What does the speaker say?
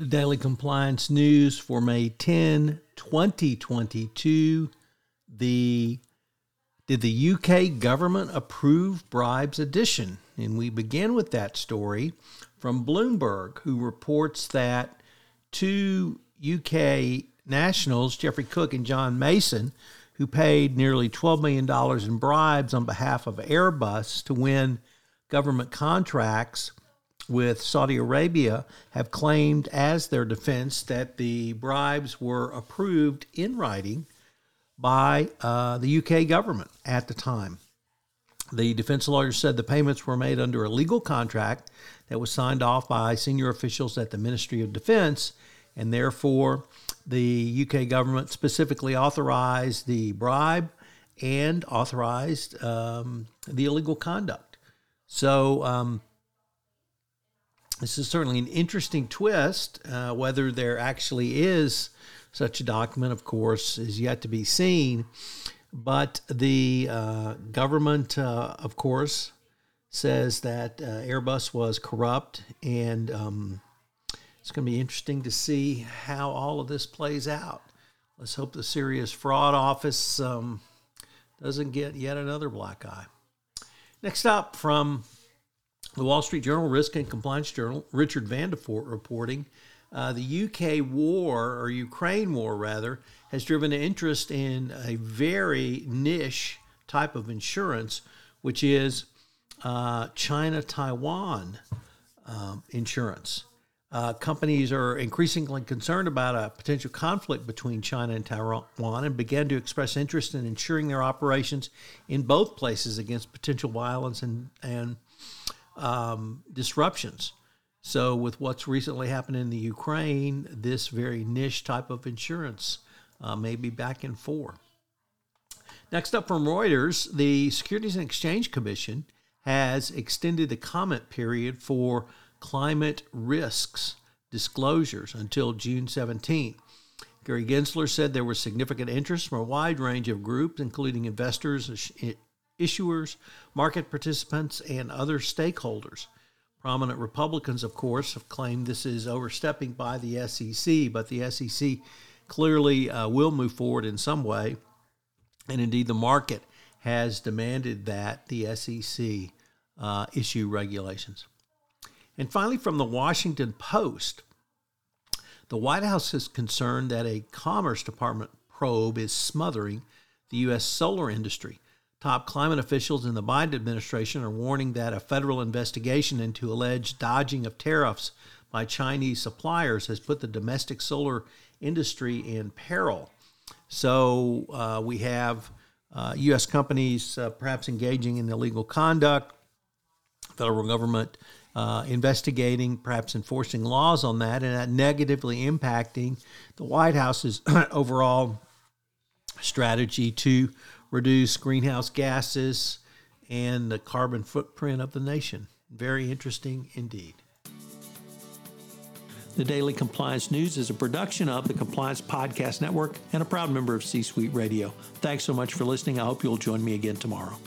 The Daily Compliance News for May 10, 2022. The Did the UK government approve bribes edition? And we begin with that story from Bloomberg, who reports that two UK nationals, Jeffrey Cook and John Mason, who paid nearly $12 million in bribes on behalf of Airbus to win government contracts with Saudi Arabia have claimed as their defense that the bribes were approved in writing by uh, the UK government at the time. The defense lawyers said the payments were made under a legal contract that was signed off by senior officials at the Ministry of Defense, and therefore the UK government specifically authorized the bribe and authorized um, the illegal conduct. So, um, this is certainly an interesting twist. Uh, whether there actually is such a document, of course, is yet to be seen. But the uh, government, uh, of course, says that uh, Airbus was corrupt, and um, it's going to be interesting to see how all of this plays out. Let's hope the Serious Fraud Office um, doesn't get yet another black eye. Next up, from the Wall Street Journal, Risk and Compliance Journal, Richard Vanderford reporting uh, the UK war, or Ukraine war rather, has driven an interest in a very niche type of insurance, which is uh, China Taiwan um, insurance. Uh, companies are increasingly concerned about a potential conflict between China and Taiwan and began to express interest in insuring their operations in both places against potential violence and, and um, disruptions. So, with what's recently happened in the Ukraine, this very niche type of insurance uh, may be back in for. Next up from Reuters, the Securities and Exchange Commission has extended the comment period for climate risks disclosures until June 17. Gary Gensler said there was significant interest from a wide range of groups, including investors, issuers, market participants, and other stakeholders. Prominent Republicans, of course, have claimed this is overstepping by the SEC, but the SEC clearly uh, will move forward in some way. And indeed, the market has demanded that the SEC uh, issue regulations. And finally, from the Washington Post, the White House is concerned that a Commerce Department probe is smothering the U.S. solar industry. Top climate officials in the Biden administration are warning that a federal investigation into alleged dodging of tariffs by Chinese suppliers has put the domestic solar industry in peril. So uh, we have uh, U.S. companies uh, perhaps engaging in illegal conduct, federal government uh, investigating, perhaps enforcing laws on that, and that negatively impacting the White House's overall strategy to reduce greenhouse gases and the carbon footprint of the nation. Very interesting indeed. The Daily Compliance News is a production of the Compliance Podcast Network and a proud member of C Suite Radio. Thanks so much for listening. I hope you'll join me again tomorrow.